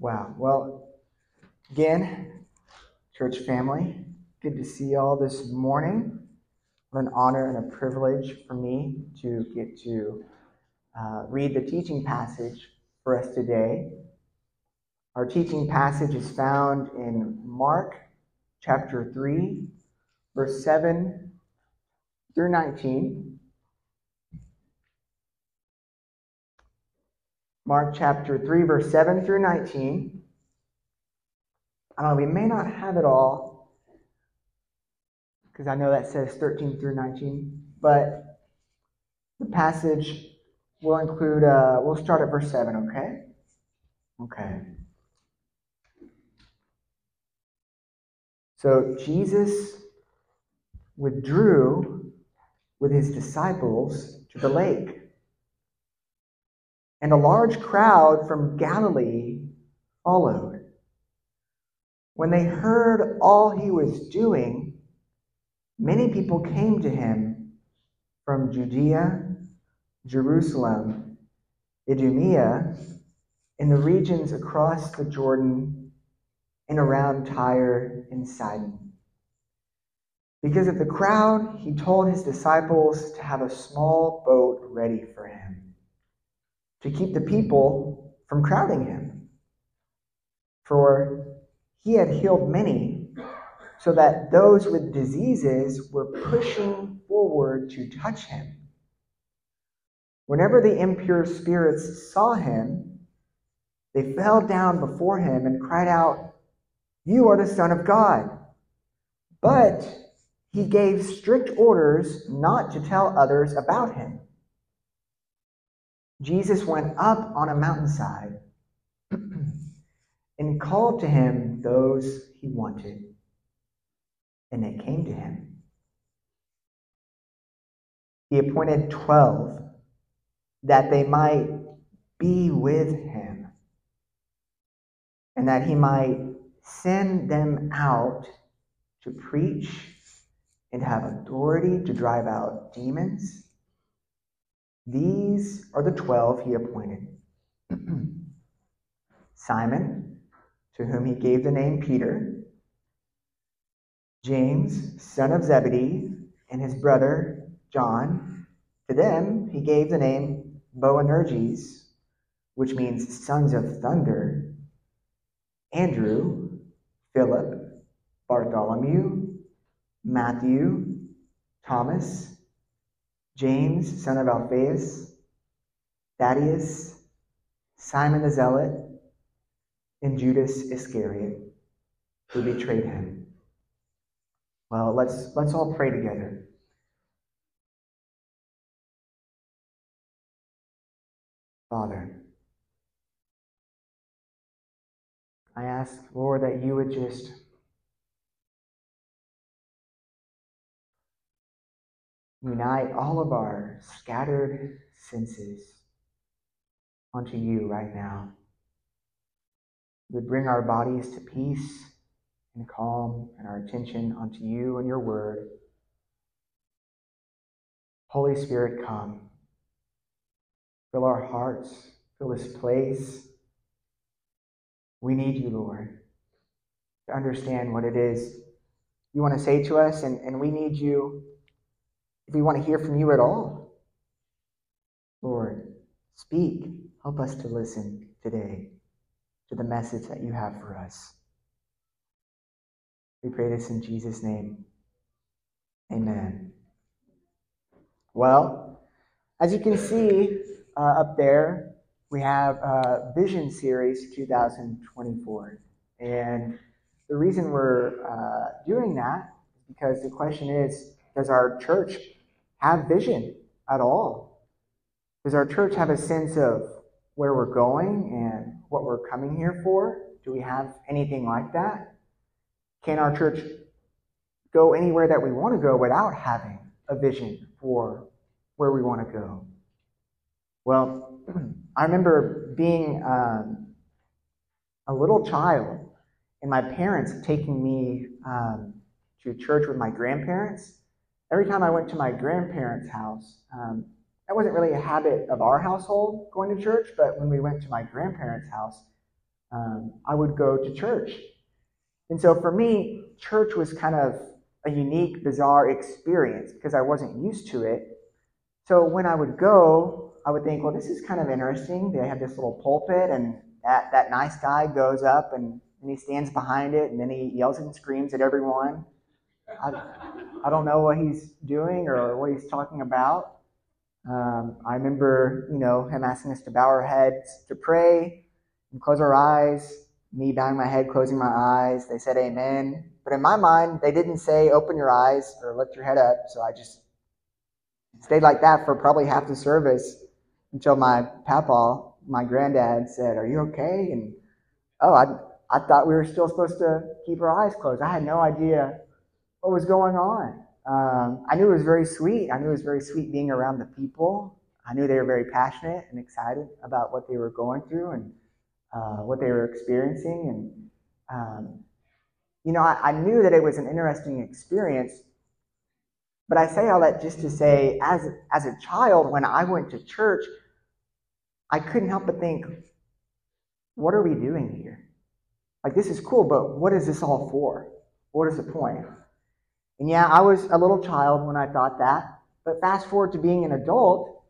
Wow. Well, again, church family, good to see you all this morning. What an honor and a privilege for me to get to uh, read the teaching passage for us today. Our teaching passage is found in Mark chapter 3, verse 7 through 19. Mark chapter 3, verse 7 through 19. I don't know, we may not have it all because I know that says 13 through 19, but the passage will include, uh, we'll start at verse 7, okay? Okay. So Jesus withdrew with his disciples to the lake and a large crowd from Galilee followed. When they heard all he was doing, many people came to him from Judea, Jerusalem, Idumea, in the regions across the Jordan and around Tyre and Sidon. Because of the crowd, he told his disciples to have a small boat ready for him to keep the people from crowding him. For he had healed many, so that those with diseases were pushing forward to touch him. Whenever the impure spirits saw him, they fell down before him and cried out, You are the Son of God. But he gave strict orders not to tell others about him. Jesus went up on a mountainside and called to him those he wanted, and they came to him. He appointed twelve that they might be with him, and that he might send them out to preach and have authority to drive out demons these are the twelve he appointed. Simon, to whom he gave the name Peter, James, son of Zebedee, and his brother John. To them he gave the name Boanerges, which means sons of thunder, Andrew, Philip, Bartholomew, Matthew, Thomas, James, son of Alphaeus, Thaddeus, Simon the Zealot, and Judas Iscariot, who betrayed him. Well, let's, let's all pray together. Father, I ask, Lord, that you would just unite all of our scattered senses onto you right now. We bring our bodies to peace and calm and our attention onto you and your word. Holy Spirit, come. Fill our hearts, fill this place. We need you, Lord, to understand what it is you want to say to us, and, and we need you if we want to hear from you at all. Lord, speak. Help us to listen today to the message that you have for us. We pray this in Jesus' name. Amen. Well, as you can see uh, up there, we have Vision Series 2024. And the reason we're uh, doing that is because the question is does our church have vision at all? Does our church have a sense of where we're going and what we're coming here for? Do we have anything like that? Can our church go anywhere that we want to go without having a vision for where we want to go? Well, I remember being um, a little child and my parents taking me um, to church with my grandparents every time I went to my grandparents' house, um, that wasn't really a habit of our household going to church, but when we went to my grandparents' house, um, I would go to church. And so for me, church was kind of a unique, bizarre experience because I wasn't used to it. So when I would go, I would think, well, this is kind of interesting. They have this little pulpit, and that, that nice guy goes up and, and he stands behind it, and then he yells and screams at everyone. I, I don't know what he's doing or what he's talking about. Um, I remember, you know, him asking us to bow our heads to pray and close our eyes. Me bowing my head, closing my eyes. They said amen. But in my mind, they didn't say open your eyes or lift your head up. So I just stayed like that for probably half the service until my papa, my granddad, said, Are you okay? And oh, I, I thought we were still supposed to keep our eyes closed. I had no idea what was going on. Um, I knew it was very sweet. I knew it was very sweet being around the people. I knew they were very passionate and excited about what they were going through and uh, what they were experiencing. And, um, you know, I, I knew that it was an interesting experience. But I say all that just to say, as, as a child, when I went to church, I couldn't help but think, what are we doing here? Like, this is cool, but what is this all for? What is the point? And yeah, I was a little child when I thought that. But fast forward to being an adult,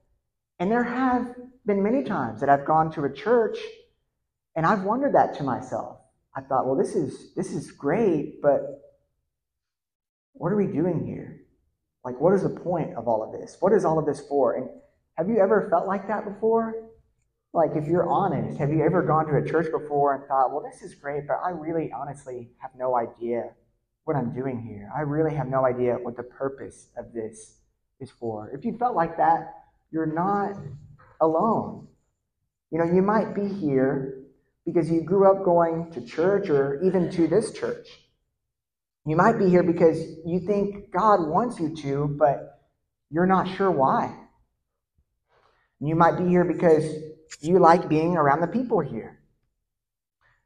and there have been many times that I've gone to a church and I've wondered that to myself. I thought, well, this is this is great, but what are we doing here? Like, what is the point of all of this? What is all of this for? And have you ever felt like that before? Like, if you're honest, have you ever gone to a church before and thought, well, this is great, but I really honestly have no idea what I'm doing here. I really have no idea what the purpose of this is for. If you felt like that, you're not alone. You know, you might be here because you grew up going to church or even to this church. You might be here because you think God wants you to, but you're not sure why. You might be here because you like being around the people here.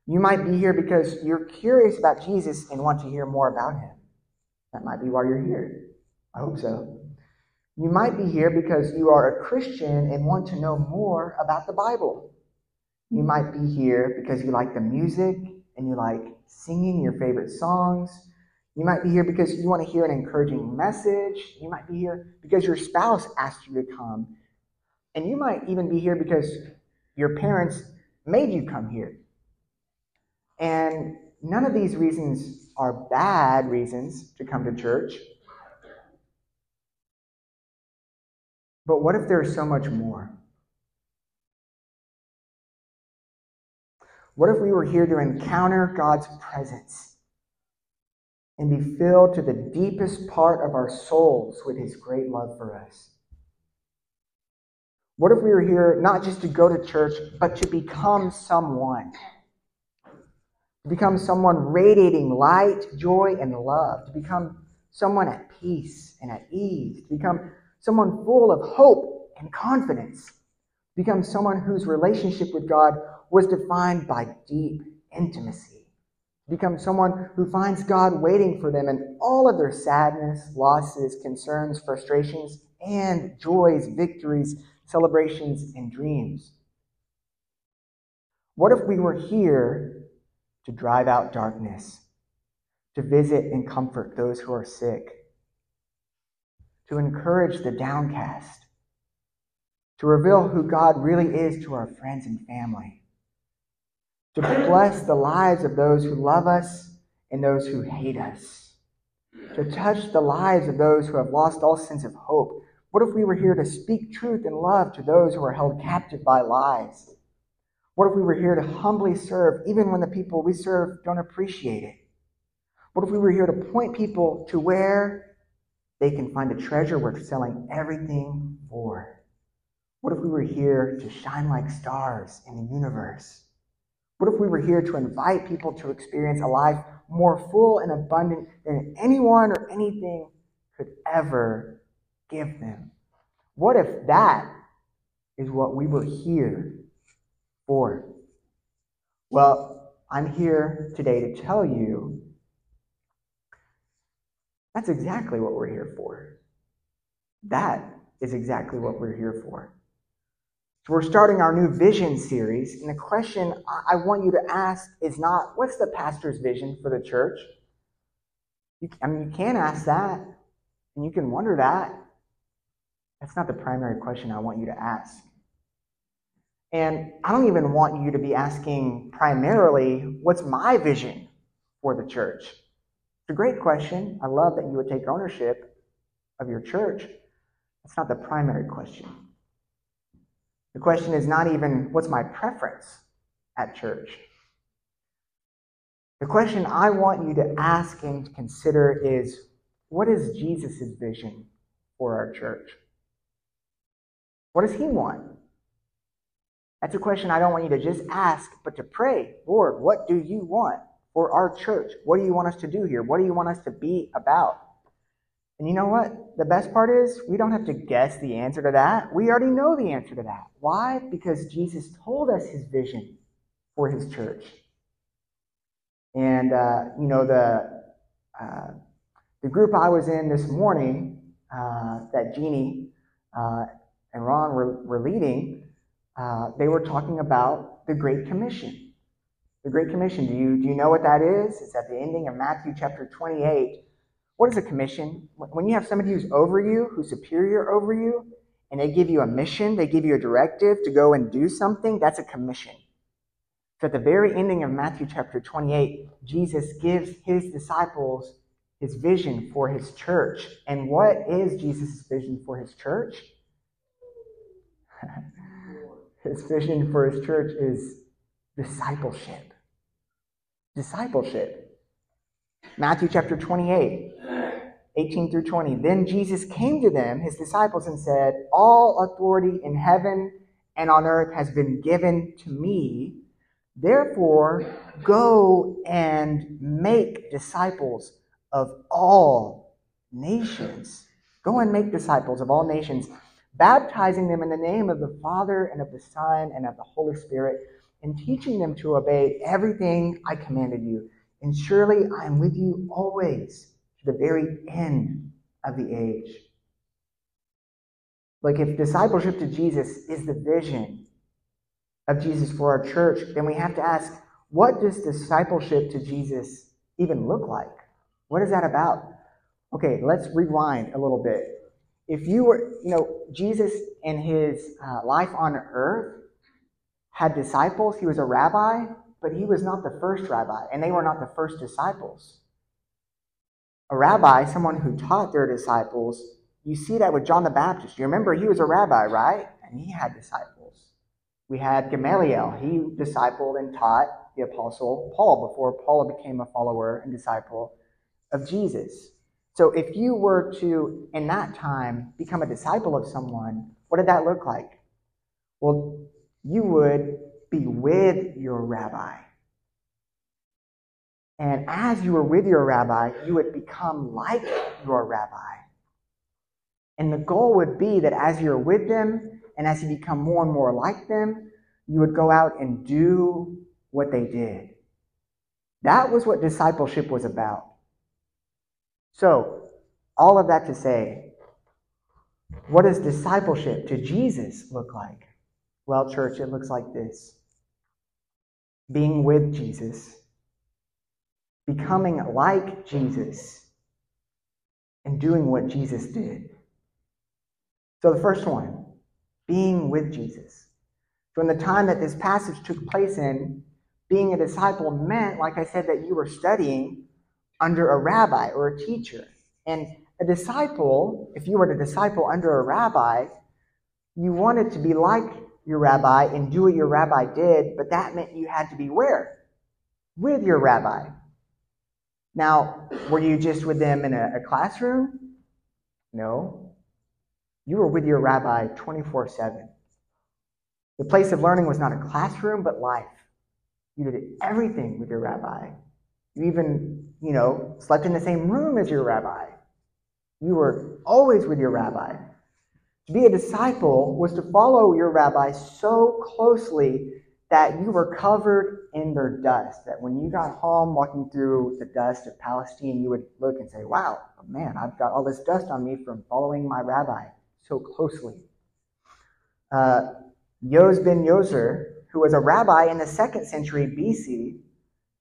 You might be here because you're curious about Jesus and want to hear more about him. That might be why you're here. I hope so. You might be here because you are a Christian and want to know more about the Bible. You might be here because you like the music and you like singing your favorite songs. You might be here because you want to hear an encouraging message. You might be here because your spouse asked you to come. And you might even be here because your parents made you come here. And none of these reasons are bad reasons to come to church. But what if there's so much more? What if we were here to encounter God's presence and be filled to the deepest part of our souls with His great love for us? What if we were here not just to go to church, but to become someone? To become someone radiating light, joy, and love, to become someone at peace and at ease, to become someone full of hope and confidence, to become someone whose relationship with God was defined by deep intimacy, to become someone who finds God waiting for them in all of their sadness, losses, concerns, frustrations, and joys, victories, celebrations, and dreams. What if we were here to drive out darkness, to visit and comfort those who are sick, to encourage the downcast, to reveal who God really is to our friends and family, to bless the lives of those who love us and those who hate us, to touch the lives of those who have lost all sense of hope. What if we were here to speak truth and love to those who are held captive by lies? What if we were here to humbly serve even when the people we serve don't appreciate it? What if we were here to point people to where they can find a treasure worth selling everything for? What if we were here to shine like stars in the universe? What if we were here to invite people to experience a life more full and abundant than anyone or anything could ever give them? What if that is what we were here Well, I'm here today to tell you that's exactly what we're here for. That is exactly what we're here for. So we're starting our new vision series, and the question I want you to ask is not, what's the pastor's vision for the church? You, I mean, you can ask that, and you can wonder that. That's not the primary question I want you to ask. And I don't even want you to be asking primarily, what's my vision for the church? It's a great question. I love that you would take ownership of your church. That's not the primary question. The question is not even what's my preference at church. The question I want you to ask and consider is what is Jesus' vision for our church? What does he want? That's a question I don't want you to just ask, but to pray. Lord, what do you want for our church? What do you want us to do here? What do you want us to be about? And you know what? The best part is we don't have to guess the answer to that. We already know the answer to that. Why? Because Jesus told us his vision for his church. And, uh, you know, the, uh, the group I was in this morning uh, that Jeannie uh, and Ron were, were leading, uh, they were talking about the Great Commission. The Great Commission, do you, do you know what that is? It's at the ending of Matthew chapter 28 what is a commission? When you have somebody who's over you, who's superior over you, and they give you a mission, they give you a directive to go and do something, that's a commission. So at the very ending of Matthew chapter 28, Jesus gives his disciples his vision for his church. And what is Jesus' vision for his church? his vision for his church is discipleship. Discipleship. Matthew chapter 28, 18 through 20. Then Jesus came to them, his disciples, and said, All authority in heaven and on earth has been given to me. Therefore, go and make disciples of all nations. Go and make disciples of all nations, baptizing them in the name of the Father and of the Son and of the Holy Spirit, and teaching them to obey everything I commanded you. And surely I am with you always to the very end of the age. Like, if discipleship to Jesus is the vision of Jesus for our church, then we have to ask what does discipleship to Jesus even look like? What is that about? Okay, let's rewind a little bit. If you were, you know, Jesus in his uh, life on earth had disciples, he was a rabbi, but he was not the first rabbi, and they were not the first disciples. A rabbi, someone who taught their disciples, you see that with John the Baptist. You remember he was a rabbi, right? And he had disciples. We had Gamaliel. He discipled and taught the apostle Paul before Paul became a follower and disciple of Jesus. So if you were to, in that time, become a disciple of someone, what did that look like? Well, you would be with your rabbi. And as you were with your rabbi, you would become like your rabbi. And the goal would be that as you're with them and as you become more and more like them, you would go out and do what they did. That was what discipleship was about. So, all of that to say, what does discipleship to Jesus look like? Well, church, it looks like this being with Jesus, becoming like Jesus, and doing what Jesus did. So, the first one, being with Jesus. From the time that this passage took place in, being a disciple meant, like I said, that you were studying under a rabbi or a teacher. And a disciple, if you were a disciple under a rabbi, you wanted to be like your rabbi and do what your rabbi did, but that meant you had to be where? With your rabbi. Now, were you just with them in a, a classroom? No. You were with your rabbi 24 7. The place of learning was not a classroom, but life. You did everything with your rabbi. You even, you know, slept in the same room as your rabbi. You were always with your rabbi. To be a disciple was to follow your rabbi so closely that you were covered in their dust. That when you got home walking through the dust of Palestine, you would look and say, Wow, man, I've got all this dust on me from following my rabbi so closely. Uh, Yose ben Yoezer, who was a rabbi in the second century BC,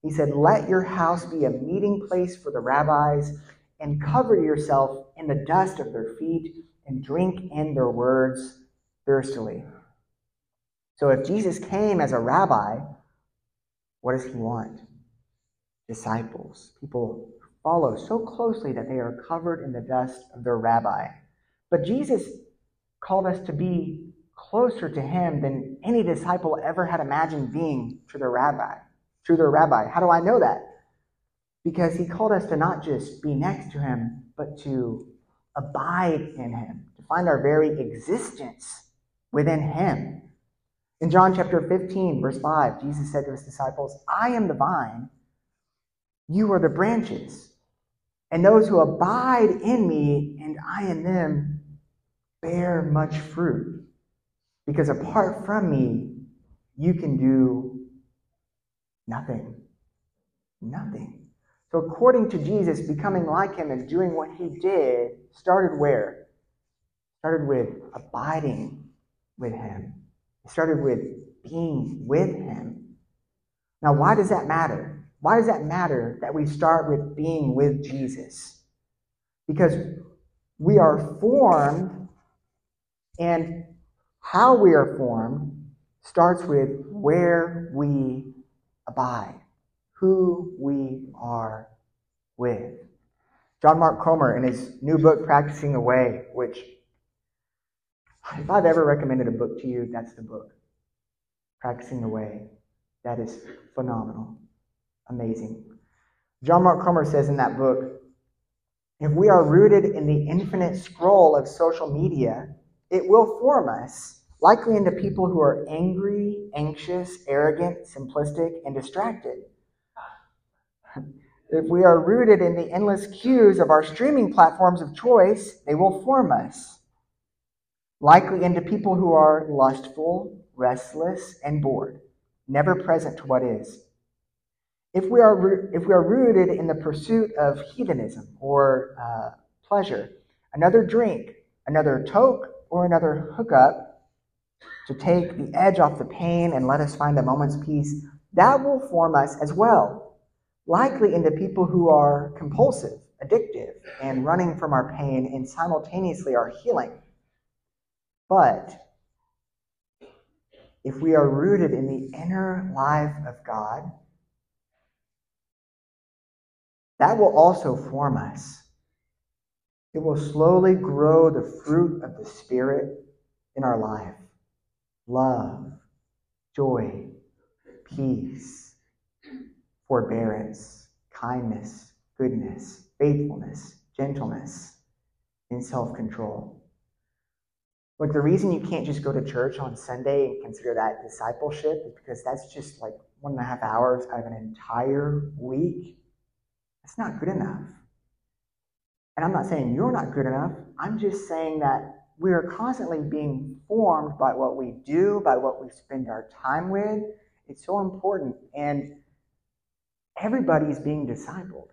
he said, Let your house be a meeting place for the rabbis, and cover yourself in the dust of their feet, and drink in their words thirstily. So if Jesus came as a rabbi, what does he want? Disciples, people follow so closely that they are covered in the dust of their rabbi. But Jesus called us to be closer to him than any disciple ever had imagined being to their rabbi, to their rabbi. How do I know that? Because he called us to not just be next to him, but to abide in him, to find our very existence within him. In John chapter 15, verse 5, Jesus said to his disciples, I am the vine, you are the branches. And those who abide in me and I in them bear much fruit. Because apart from me, you can do nothing. Nothing. So, according to Jesus, becoming like him and doing what he did started where? Started with abiding with him. It started with being with him. Now, why does that matter? Why does that matter that we start with being with Jesus? Because we are formed, and how we are formed starts with where we abide, who we are with. John Mark Comer, in his new book, Practicing the Way, which if I've ever recommended a book to you, that's the book. Practicing the Way. That is phenomenal. Amazing. John Mark Comer says in that book if we are rooted in the infinite scroll of social media, it will form us, likely into people who are angry, anxious, arrogant, simplistic, and distracted. If we are rooted in the endless queues of our streaming platforms of choice, they will form us likely into people who are lustful, restless, and bored, never present to what is. If we are, if we are rooted in the pursuit of hedonism or uh, pleasure, another drink, another toke, or another hookup to take the edge off the pain and let us find a moment's peace, that will form us as well, likely into people who are compulsive, addictive, and running from our pain and simultaneously our healing. But if we are rooted in the inner life of God, that will also form us. It will slowly grow the fruit of the Spirit in our life love, joy, peace, forbearance, kindness, goodness, faithfulness, gentleness, and self control. Like the reason you can't just go to church on Sunday and consider that discipleship is because that's just like one and a half hours out of an entire week. That's not good enough. And I'm not saying you're not good enough. I'm just saying that we are constantly being formed by what we do, by what we spend our time with. It's so important. And everybody is being discipled,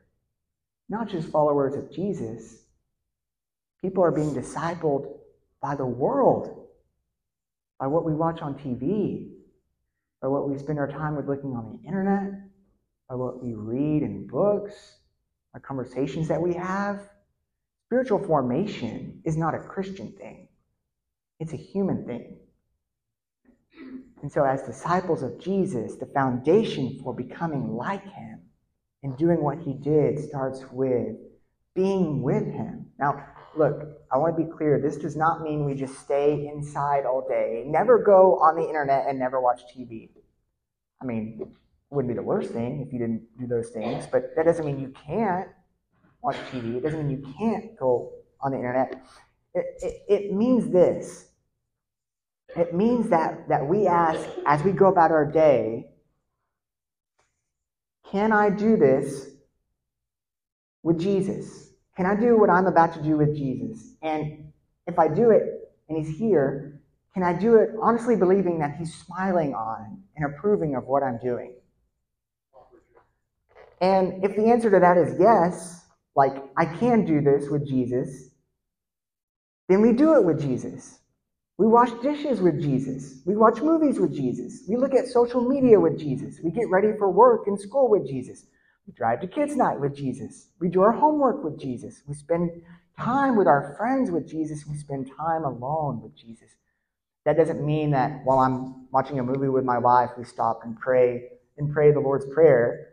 not just followers of Jesus. People are being discipled by the world, by what we watch on TV, by what we spend our time with looking on the internet, by what we read in books, by conversations that we have. Spiritual formation is not a Christian thing, it's a human thing. And so, as disciples of Jesus, the foundation for becoming like him and doing what he did starts with being with him. Now, look, I want to be clear. This does not mean we just stay inside all day. Never go on the internet and never watch TV. I mean, it wouldn't be the worst thing if you didn't do those things, but that doesn't mean you can't watch TV. It doesn't mean you can't go on the internet. It, it, it means this. It means that, that we ask, as we go about our day, can I do this with Jesus? Can I do what I'm about to do with Jesus? And if I do it and he's here, can I do it honestly believing that he's smiling on and approving of what I'm doing? And if the answer to that is yes, like I can do this with Jesus, then we do it with Jesus. We wash dishes with Jesus. We watch movies with Jesus. We look at social media with Jesus. We get ready for work and school with Jesus. We drive to kids' night with Jesus. We do our homework with Jesus. We spend time with our friends with Jesus. We spend time alone with Jesus. That doesn't mean that while I'm watching a movie with my wife, we stop and pray and pray the Lord's Prayer.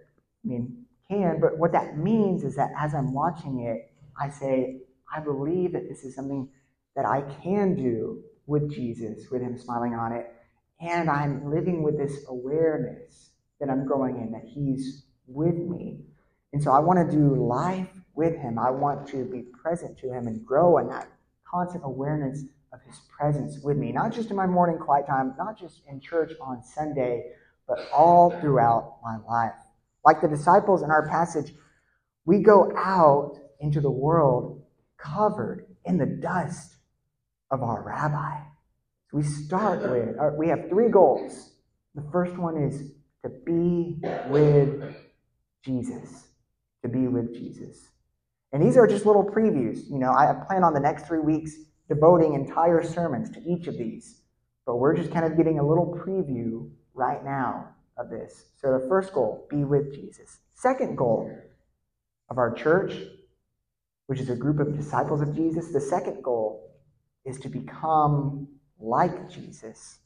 I mean, can, but what that means is that as I'm watching it, I say, I believe that this is something that I can do with Jesus, with Him smiling on it. And I'm living with this awareness that I'm growing in, that He's with me. And so I want to do life with Him. I want to be present to Him and grow in that constant awareness of His presence with me, not just in my morning quiet time, not just in church on Sunday, but all throughout my life. Like the disciples in our passage, we go out into the world covered in the dust of our rabbi. We start with, uh, we have three goals. The first one is to be with Jesus. To be with Jesus. And these are just little previews. You know, I plan on the next three weeks devoting entire sermons to each of these. But we're just kind of getting a little preview right now of this. So the first goal, be with Jesus. Second goal of our church, which is a group of disciples of Jesus, the second goal is to become like Jesus.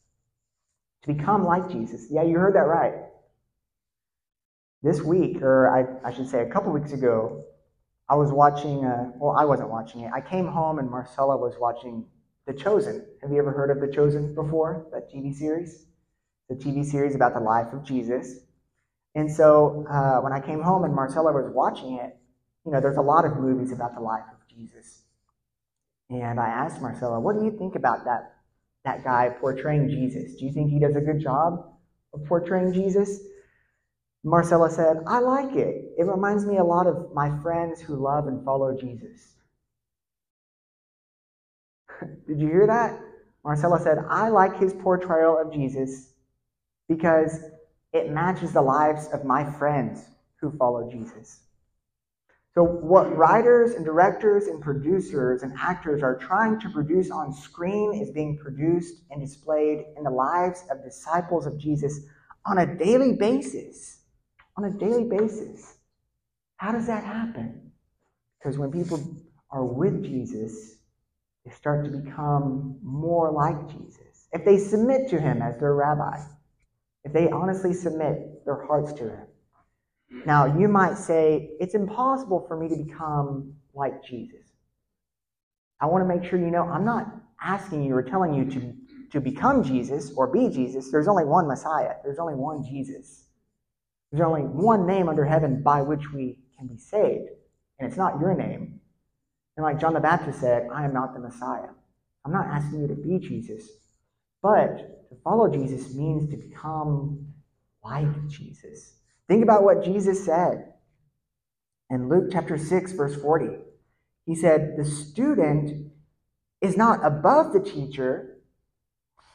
To become like Jesus. Yeah, you heard that right. This week, or I, I should say a couple weeks ago, I was watching, uh, well, I wasn't watching it. I came home and Marcella was watching The Chosen. Have you ever heard of The Chosen before? That TV series? The TV series about the life of Jesus. And so uh, when I came home and Marcella was watching it, you know, there's a lot of movies about the life of Jesus. And I asked Marcella, what do you think about that, that guy portraying Jesus? Do you think he does a good job of portraying Jesus? Marcella said, I like it. It reminds me a lot of my friends who love and follow Jesus. Did you hear that? Marcella said, I like his portrayal of Jesus because it matches the lives of my friends who follow Jesus. So, what writers and directors and producers and actors are trying to produce on screen is being produced and displayed in the lives of disciples of Jesus on a daily basis. On a daily basis. How does that happen? Because when people are with Jesus, they start to become more like Jesus. If they submit to him as their rabbi, if they honestly submit their hearts to him. Now, you might say, it's impossible for me to become like Jesus. I want to make sure you know I'm not asking you or telling you to, to become Jesus or be Jesus. There's only one Messiah, there's only one Jesus. There's only one name under heaven by which we can be saved, and it's not your name. And like John the Baptist said, I am not the Messiah. I'm not asking you to be Jesus, but to follow Jesus means to become like Jesus. Think about what Jesus said in Luke chapter 6, verse 40. He said, The student is not above the teacher,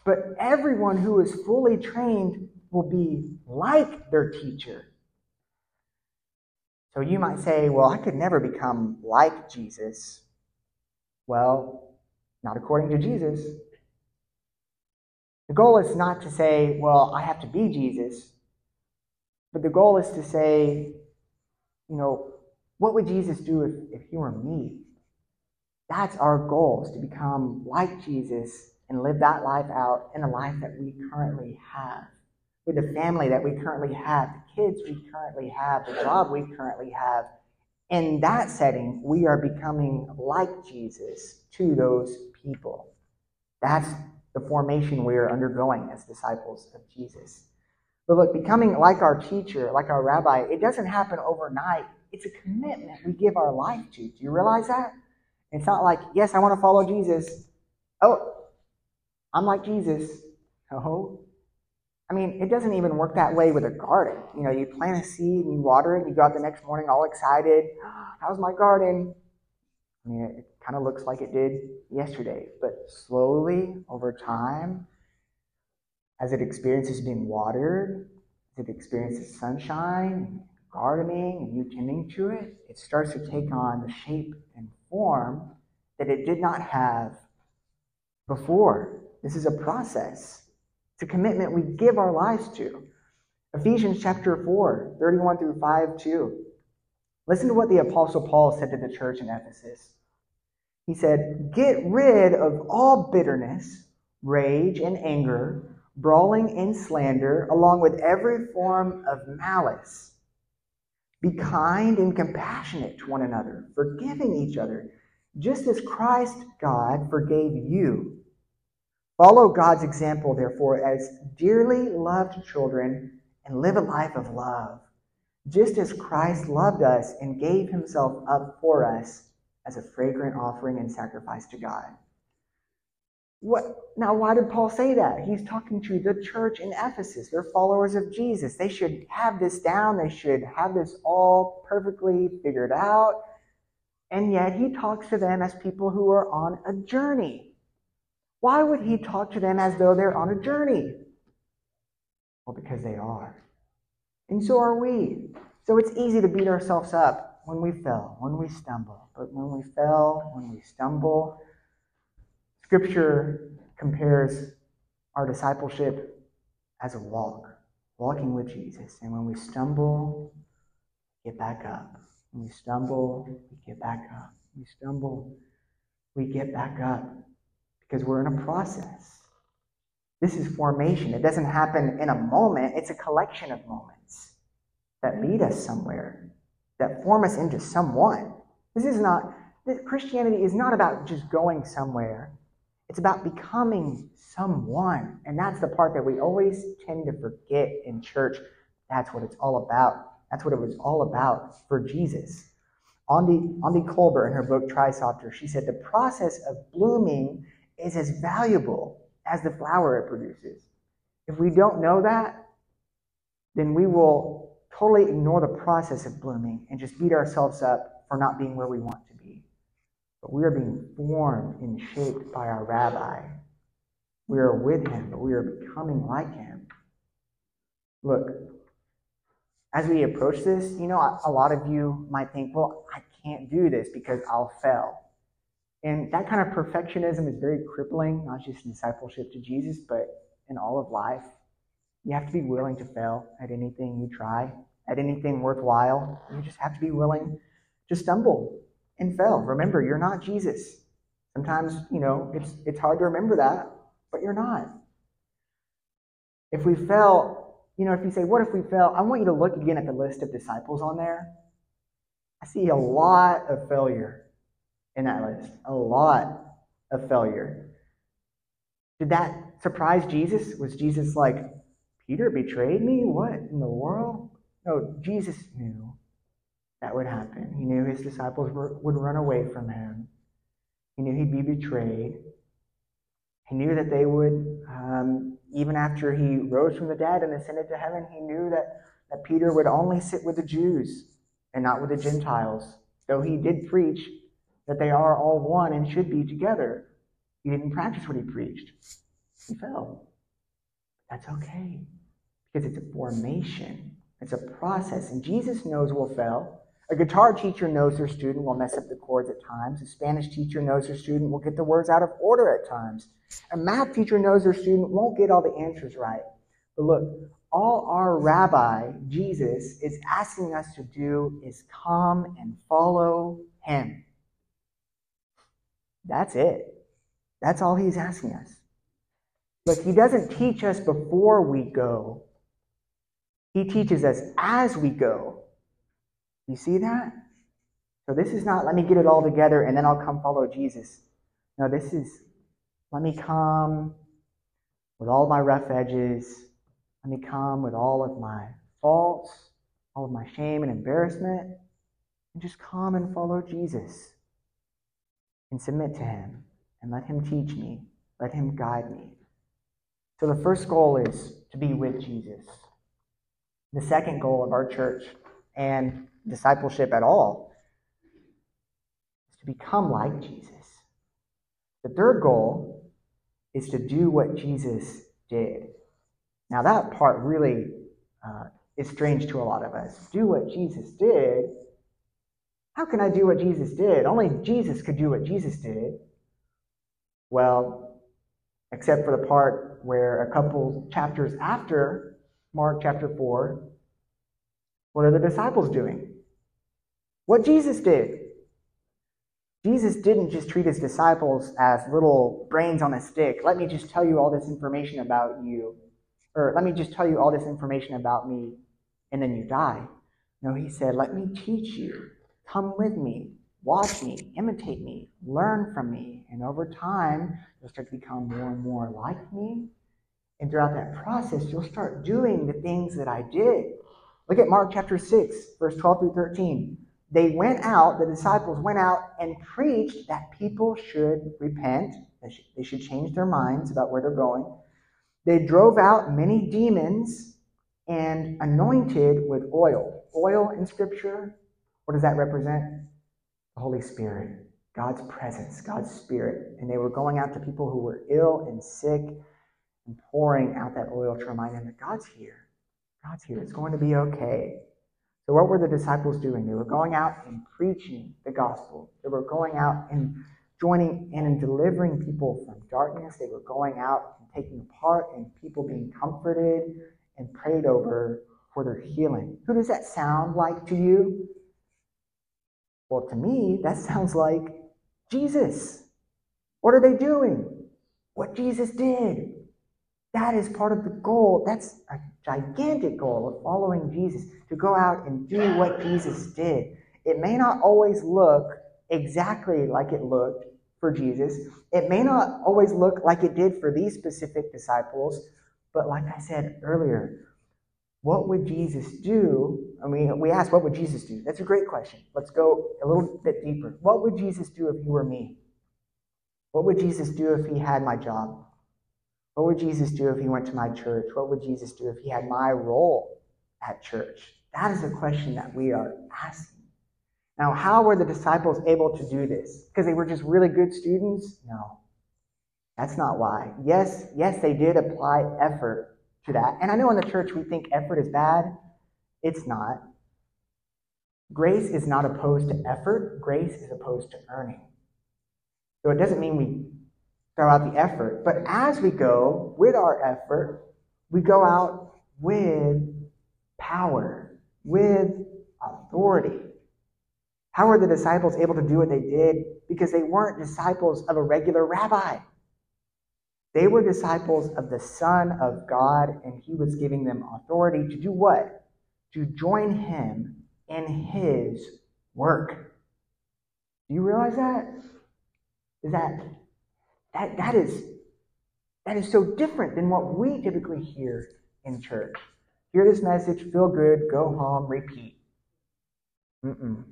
but everyone who is fully trained will be like their teacher. So you might say, Well, I could never become like Jesus. Well, not according to Jesus. The goal is not to say, Well, I have to be Jesus. But the goal is to say, you know, what would Jesus do if, if he were me? That's our goal, is to become like Jesus and live that life out in the life that we currently have, with the family that we currently have, the kids we currently have, the job we currently have. In that setting, we are becoming like Jesus to those people. That's the formation we are undergoing as disciples of Jesus. But look, becoming like our teacher, like our rabbi, it doesn't happen overnight. It's a commitment we give our life to. Do you realize that? It's not like, yes, I want to follow Jesus. Oh, I'm like Jesus. No. I mean, it doesn't even work that way with a garden. You know, you plant a seed and you water it, and you go out the next morning all excited. How's my garden? I mean, it kind of looks like it did yesterday. But slowly, over time, as it experiences being watered, as it experiences sunshine, gardening, and you tending to it, it starts to take on the shape and form that it did not have before. This is a process. It's a commitment we give our lives to. Ephesians chapter 4, 31 through 5, 2. Listen to what the Apostle Paul said to the church in Ephesus. He said, Get rid of all bitterness, rage, and anger, brawling and slander, along with every form of malice. Be kind and compassionate to one another, forgiving each other, just as Christ God forgave you. Follow God's example, therefore, as dearly loved children, and live a life of love, just as Christ loved us and gave himself up for us as a fragrant offering and sacrifice to God. What, now, why did Paul say that? He's talking to the church in Ephesus. They're followers of Jesus. They should have this down. They should have this all perfectly figured out. And yet, he talks to them as people who are on a journey. Why would he talk to them as though they're on a journey? Well, because they are. And so are we. So it's easy to beat ourselves up when we fell, when we stumble. But when we fell, when we stumble, Scripture compares our discipleship as a walk, walking with Jesus. And when we stumble, get back up. When we stumble, we get back up. When we stumble, we get back up because we're in a process. This is formation. It doesn't happen in a moment, it's a collection of moments that lead us somewhere, that form us into someone. This is not, Christianity is not about just going somewhere it's about becoming someone. And that's the part that we always tend to forget in church. That's what it's all about. That's what it was all about for Jesus. Aundi, Aundi Kolber, in her book Try Softer, she said the process of blooming is as valuable as the flower it produces. If we don't know that, then we will totally ignore the process of blooming and just beat ourselves up for not being where we want to be. But we are being formed and shaped by our rabbi. We are with him, but we are becoming like him. Look, as we approach this, you know, a lot of you might think, well, I can't do this because I'll fail. And that kind of perfectionism is very crippling, not just in discipleship to Jesus, but in all of life. You have to be willing to fail at anything you try, at anything worthwhile. You just have to be willing to stumble and fail. Remember, you're not Jesus. Sometimes, you know, it's, it's hard to remember that, but you're not. If we fell, you know, if you say, What if we fell? I want you to look again at the list of disciples on there. I see a lot of failure in that list. A lot of failure. Did that surprise Jesus? Was Jesus like, Peter betrayed me? What in the world? No, Jesus knew that would happen. He knew his disciples were, would run away from him. He knew he'd be betrayed. He knew that they would, um, even after he rose from the dead and ascended to heaven, he knew that, that Peter would only sit with the Jews and not with the Gentiles, though he did preach that they are all one and should be together. He didn't practice what he preached. He fell. That's okay because it's a formation, it's a process, and Jesus knows we'll fail. A guitar teacher knows their student will mess up the chords at times. A Spanish teacher knows their student will get the words out of order at times. A math teacher knows their student won't get all the answers right. But look, all our rabbi, Jesus, is asking us to do is come and follow him. That's it. That's all he's asking us. Look, he doesn't teach us before we go, he teaches us as we go. You see that? So this is not let me get it all together and then I'll come follow Jesus. No, this is let me come with all my rough edges. Let me come with all of my faults, all of my shame and embarrassment, and just come and follow Jesus and submit to Him and let Him teach me, let Him guide me. So the first goal is to be with Jesus. The second goal of our church and discipleship at all is to become like Jesus. The third goal is to do what Jesus did. Now, that part really uh, is strange to a lot of us. Do what Jesus did. How can I do what Jesus did? Only Jesus could do what Jesus did. Well, except for the part where a couple chapters after Mark chapter 4, what are the disciples doing? What Jesus did. Jesus didn't just treat his disciples as little brains on a stick. Let me just tell you all this information about you. Or let me just tell you all this information about me, and then you die. No, he said, Let me teach you. Come with me. Watch me. Imitate me. Learn from me. And over time, you'll start to become more and more like me. And throughout that process, you'll start doing the things that I did. Look at Mark chapter 6, verse 12 through 13 they went out, the disciples went out and preached that people should repent, they should change their minds about where they're going. They drove out many demons and anointed with oil. Oil in Scripture, what does that represent? The Holy Spirit, God's presence, God's Spirit. And they were going out to people who were ill and sick and pouring out that oil to remind them that God's here. God's here. It's going to be okay. So, what were the disciples doing? They were going out and preaching the gospel. They were going out and joining in and delivering people from darkness. They were going out and taking part in people being comforted and prayed over for their healing. Who does that sound like to you? Well, to me, that sounds like Jesus. What are they doing? What Jesus did. That is part of the goal. That's a gigantic goal of following Jesus to go out and do what Jesus did. It may not always look exactly like it looked for Jesus. It may not always look like it did for these specific disciples, but like I said earlier, what would Jesus do? I mean, we ask, what would Jesus do? That's a great question. Let's go a little bit deeper. What would Jesus do if he were me? What would Jesus do if he had my job? What would Jesus do if he went to my church? What would Jesus do if he had my role at church? That is a question that we are asking. Now, how were the disciples able to do this? Because they were just really good students? No. That's not why. Yes, yes, they did apply effort to that. And I know in the church we think effort is bad. It's not. Grace is not opposed to effort, grace is opposed to earning. So it doesn't mean we throw out the effort. But as we go with our effort, we go out with power, with authority. How were the disciples able to do what they did? Because they weren't disciples of a regular rabbi. They were disciples of the Son of God, and He was giving them authority to do what? To join Him in His work. Do you realize that? Is that that, that, is, that is so different than what we typically hear in church. Hear this message, feel good, go home, repeat. Mm-mm.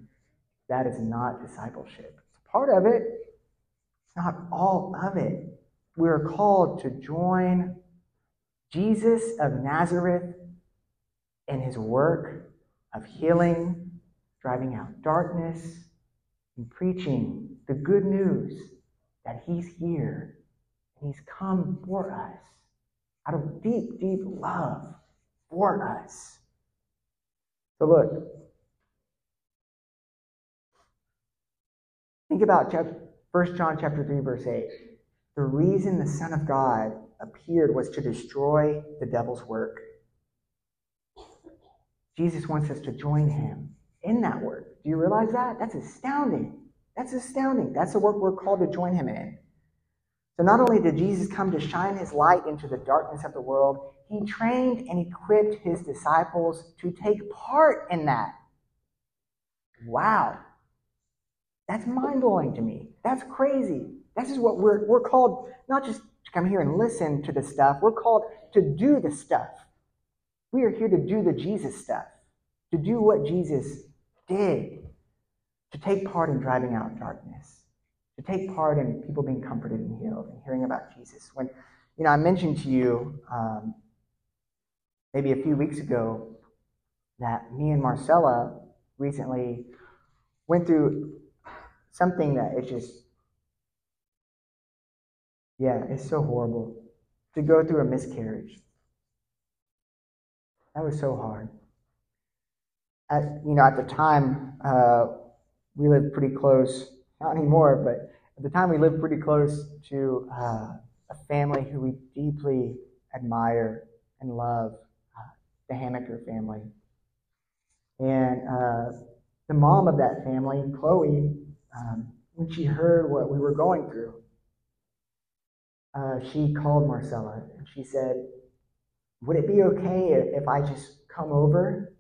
That is not discipleship. It's part of it, it's not all of it. We are called to join Jesus of Nazareth in his work of healing, driving out darkness, and preaching the good news that He's here and He's come for us out of deep, deep love for us. So, look, think about 1 John chapter 3, verse 8. The reason the Son of God appeared was to destroy the devil's work. Jesus wants us to join him in that work. Do you realize that? That's astounding. That's astounding. That's the work we're called to join him in. So not only did Jesus come to shine his light into the darkness of the world, he trained and equipped his disciples to take part in that. Wow. That's mind blowing to me. That's crazy. This is what we're, we're called not just to come here and listen to the stuff, we're called to do the stuff. We are here to do the Jesus stuff, to do what Jesus did to take part in driving out darkness, to take part in people being comforted and healed and hearing about Jesus. When, you know, I mentioned to you um, maybe a few weeks ago that me and Marcella recently went through something that is just, yeah, it's so horrible to go through a miscarriage. That was so hard. At, you know, at the time, uh, we lived pretty close, not anymore, but at the time we lived pretty close to uh, a family who we deeply admire and love, uh, the Hamaker family. And uh, the mom of that family, Chloe, um, when she heard what we were going through, uh, she called Marcella and she said, Would it be okay if I just come over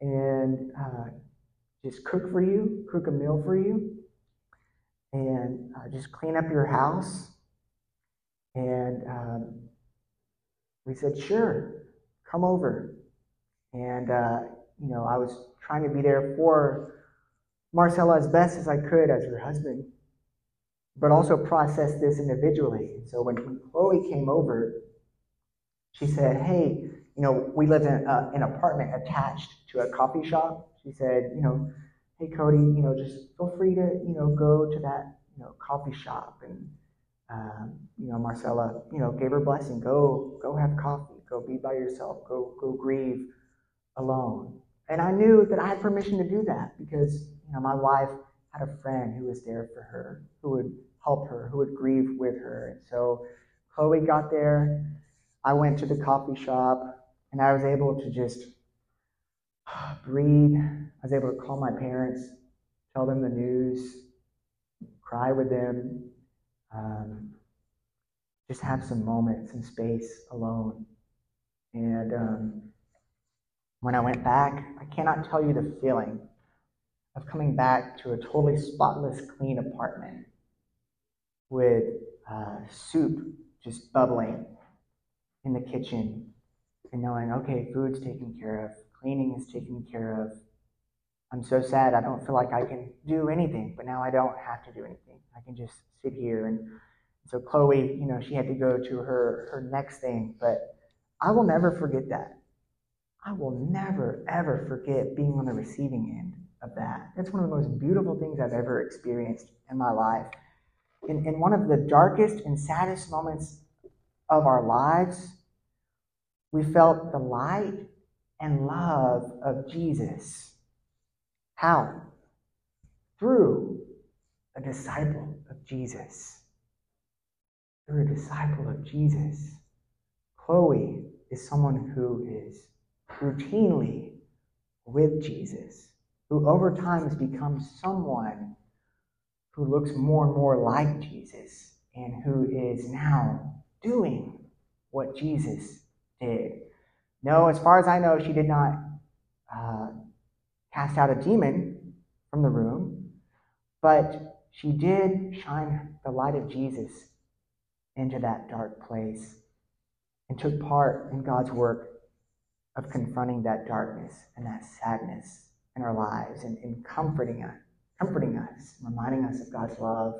and uh, just cook for you, cook a meal for you, and uh, just clean up your house? And um, we said, Sure, come over. And, uh, you know, I was trying to be there for Marcella as best as I could as her husband but also process this individually. So when, when Chloe came over, she said, Hey, you know, we live in a, an apartment attached to a coffee shop. She said, You know, hey, Cody, you know, just feel free to, you know, go to that, you know, coffee shop. And, um, you know, Marcella, you know, gave her blessing. Go, go have coffee. Go be by yourself. Go, go grieve alone. And I knew that I had permission to do that because, you know, my wife had a friend who was there for her, who would help her, who would grieve with her. And so Chloe got there. I went to the coffee shop and I was able to just breathe. I was able to call my parents, tell them the news, cry with them, um, just have some moments, some space alone. And um, when I went back, I cannot tell you the feeling of coming back to a totally spotless, clean apartment with uh, soup just bubbling in the kitchen and knowing, okay, food's taken care of, cleaning is taken care of. I'm so sad I don't feel like I can do anything, but now I don't have to do anything. I can just sit here. And so Chloe, you know, she had to go to her, her next thing, but I will never forget that. I will never, ever forget being on the receiving end of that. That's one of the most beautiful things I've ever experienced in my life in, in one of the darkest and saddest moments of our lives, we felt the light and love of Jesus. How? Through a disciple of Jesus. Through a disciple of Jesus. Chloe is someone who is routinely with Jesus, who over time has become someone who looks more and more like Jesus and who is now doing what Jesus did. No, as far as I know, she did not uh, cast out a demon from the room, but she did shine the light of Jesus into that dark place and took part in God's work of confronting that darkness and that sadness in our lives and, and comforting us comforting us, reminding us of God's love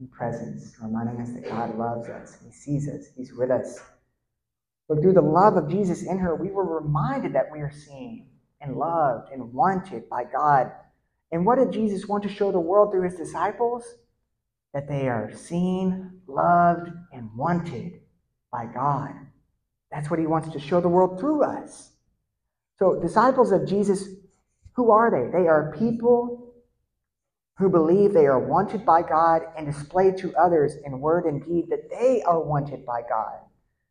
and presence, reminding us that God loves us, He sees us, He's with us. But through the love of Jesus in her, we were reminded that we are seen and loved and wanted by God. And what did Jesus want to show the world through his disciples? That they are seen, loved, and wanted by God. That's what he wants to show the world through us. So, disciples of Jesus, who are they? They are people who believe they are wanted by God and display to others in word and deed that they are wanted by God.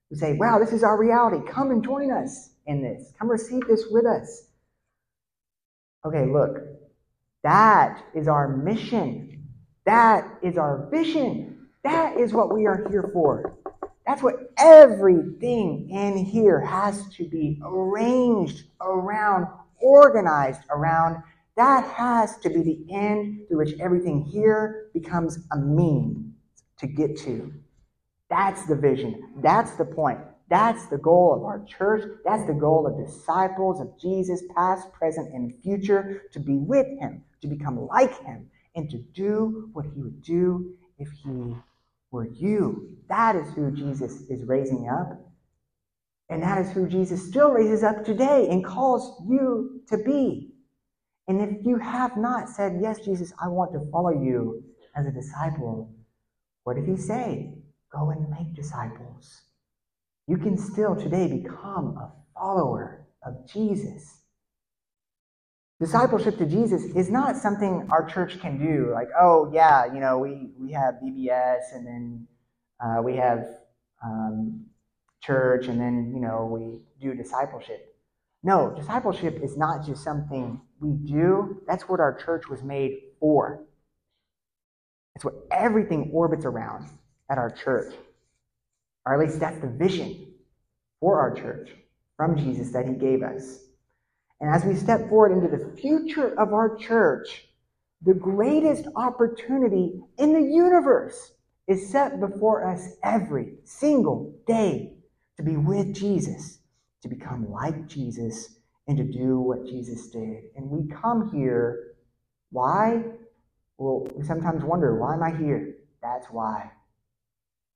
Who say, wow, this is our reality. Come and join us in this. Come receive this with us. Okay, look, that is our mission. That is our vision. That is what we are here for. That's what everything in here has to be arranged around, organized around that has to be the end through which everything here becomes a mean to get to. That's the vision. That's the point. That's the goal of our church. That's the goal of disciples of Jesus, past, present, and future, to be with him, to become like him, and to do what he would do if he were you. That is who Jesus is raising up. And that is who Jesus still raises up today and calls you to be. And if you have not said, Yes, Jesus, I want to follow you as a disciple, what did he say? Go and make disciples. You can still today become a follower of Jesus. Discipleship to Jesus is not something our church can do. Like, oh, yeah, you know, we, we have VBS and then uh, we have um, church and then, you know, we do discipleship. No, discipleship is not just something we do, that's what our church was made for. It's what everything orbits around at our church. Or at least that's the vision for our church from Jesus that he gave us. And as we step forward into the future of our church, the greatest opportunity in the universe is set before us every single day to be with Jesus, to become like Jesus, and to do what Jesus did. And we come here, why? Well, we sometimes wonder, why am I here? That's why.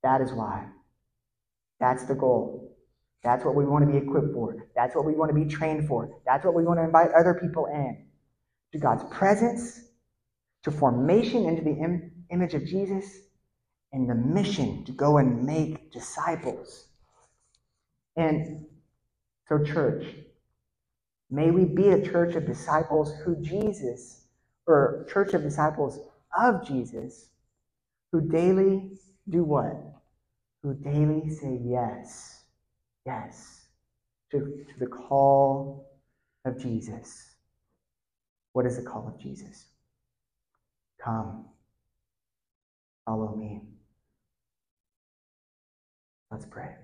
That is why. That's the goal. That's what we want to be equipped for. That's what we want to be trained for. That's what we want to invite other people in to God's presence, to formation into the Im- image of Jesus, and the mission to go and make disciples. And so, church, may we be a church of disciples who Jesus, or church of disciples of Jesus, who daily do what? Who daily say yes, yes, to, to the call of Jesus. What is the call of Jesus? Come, follow me. Let's pray.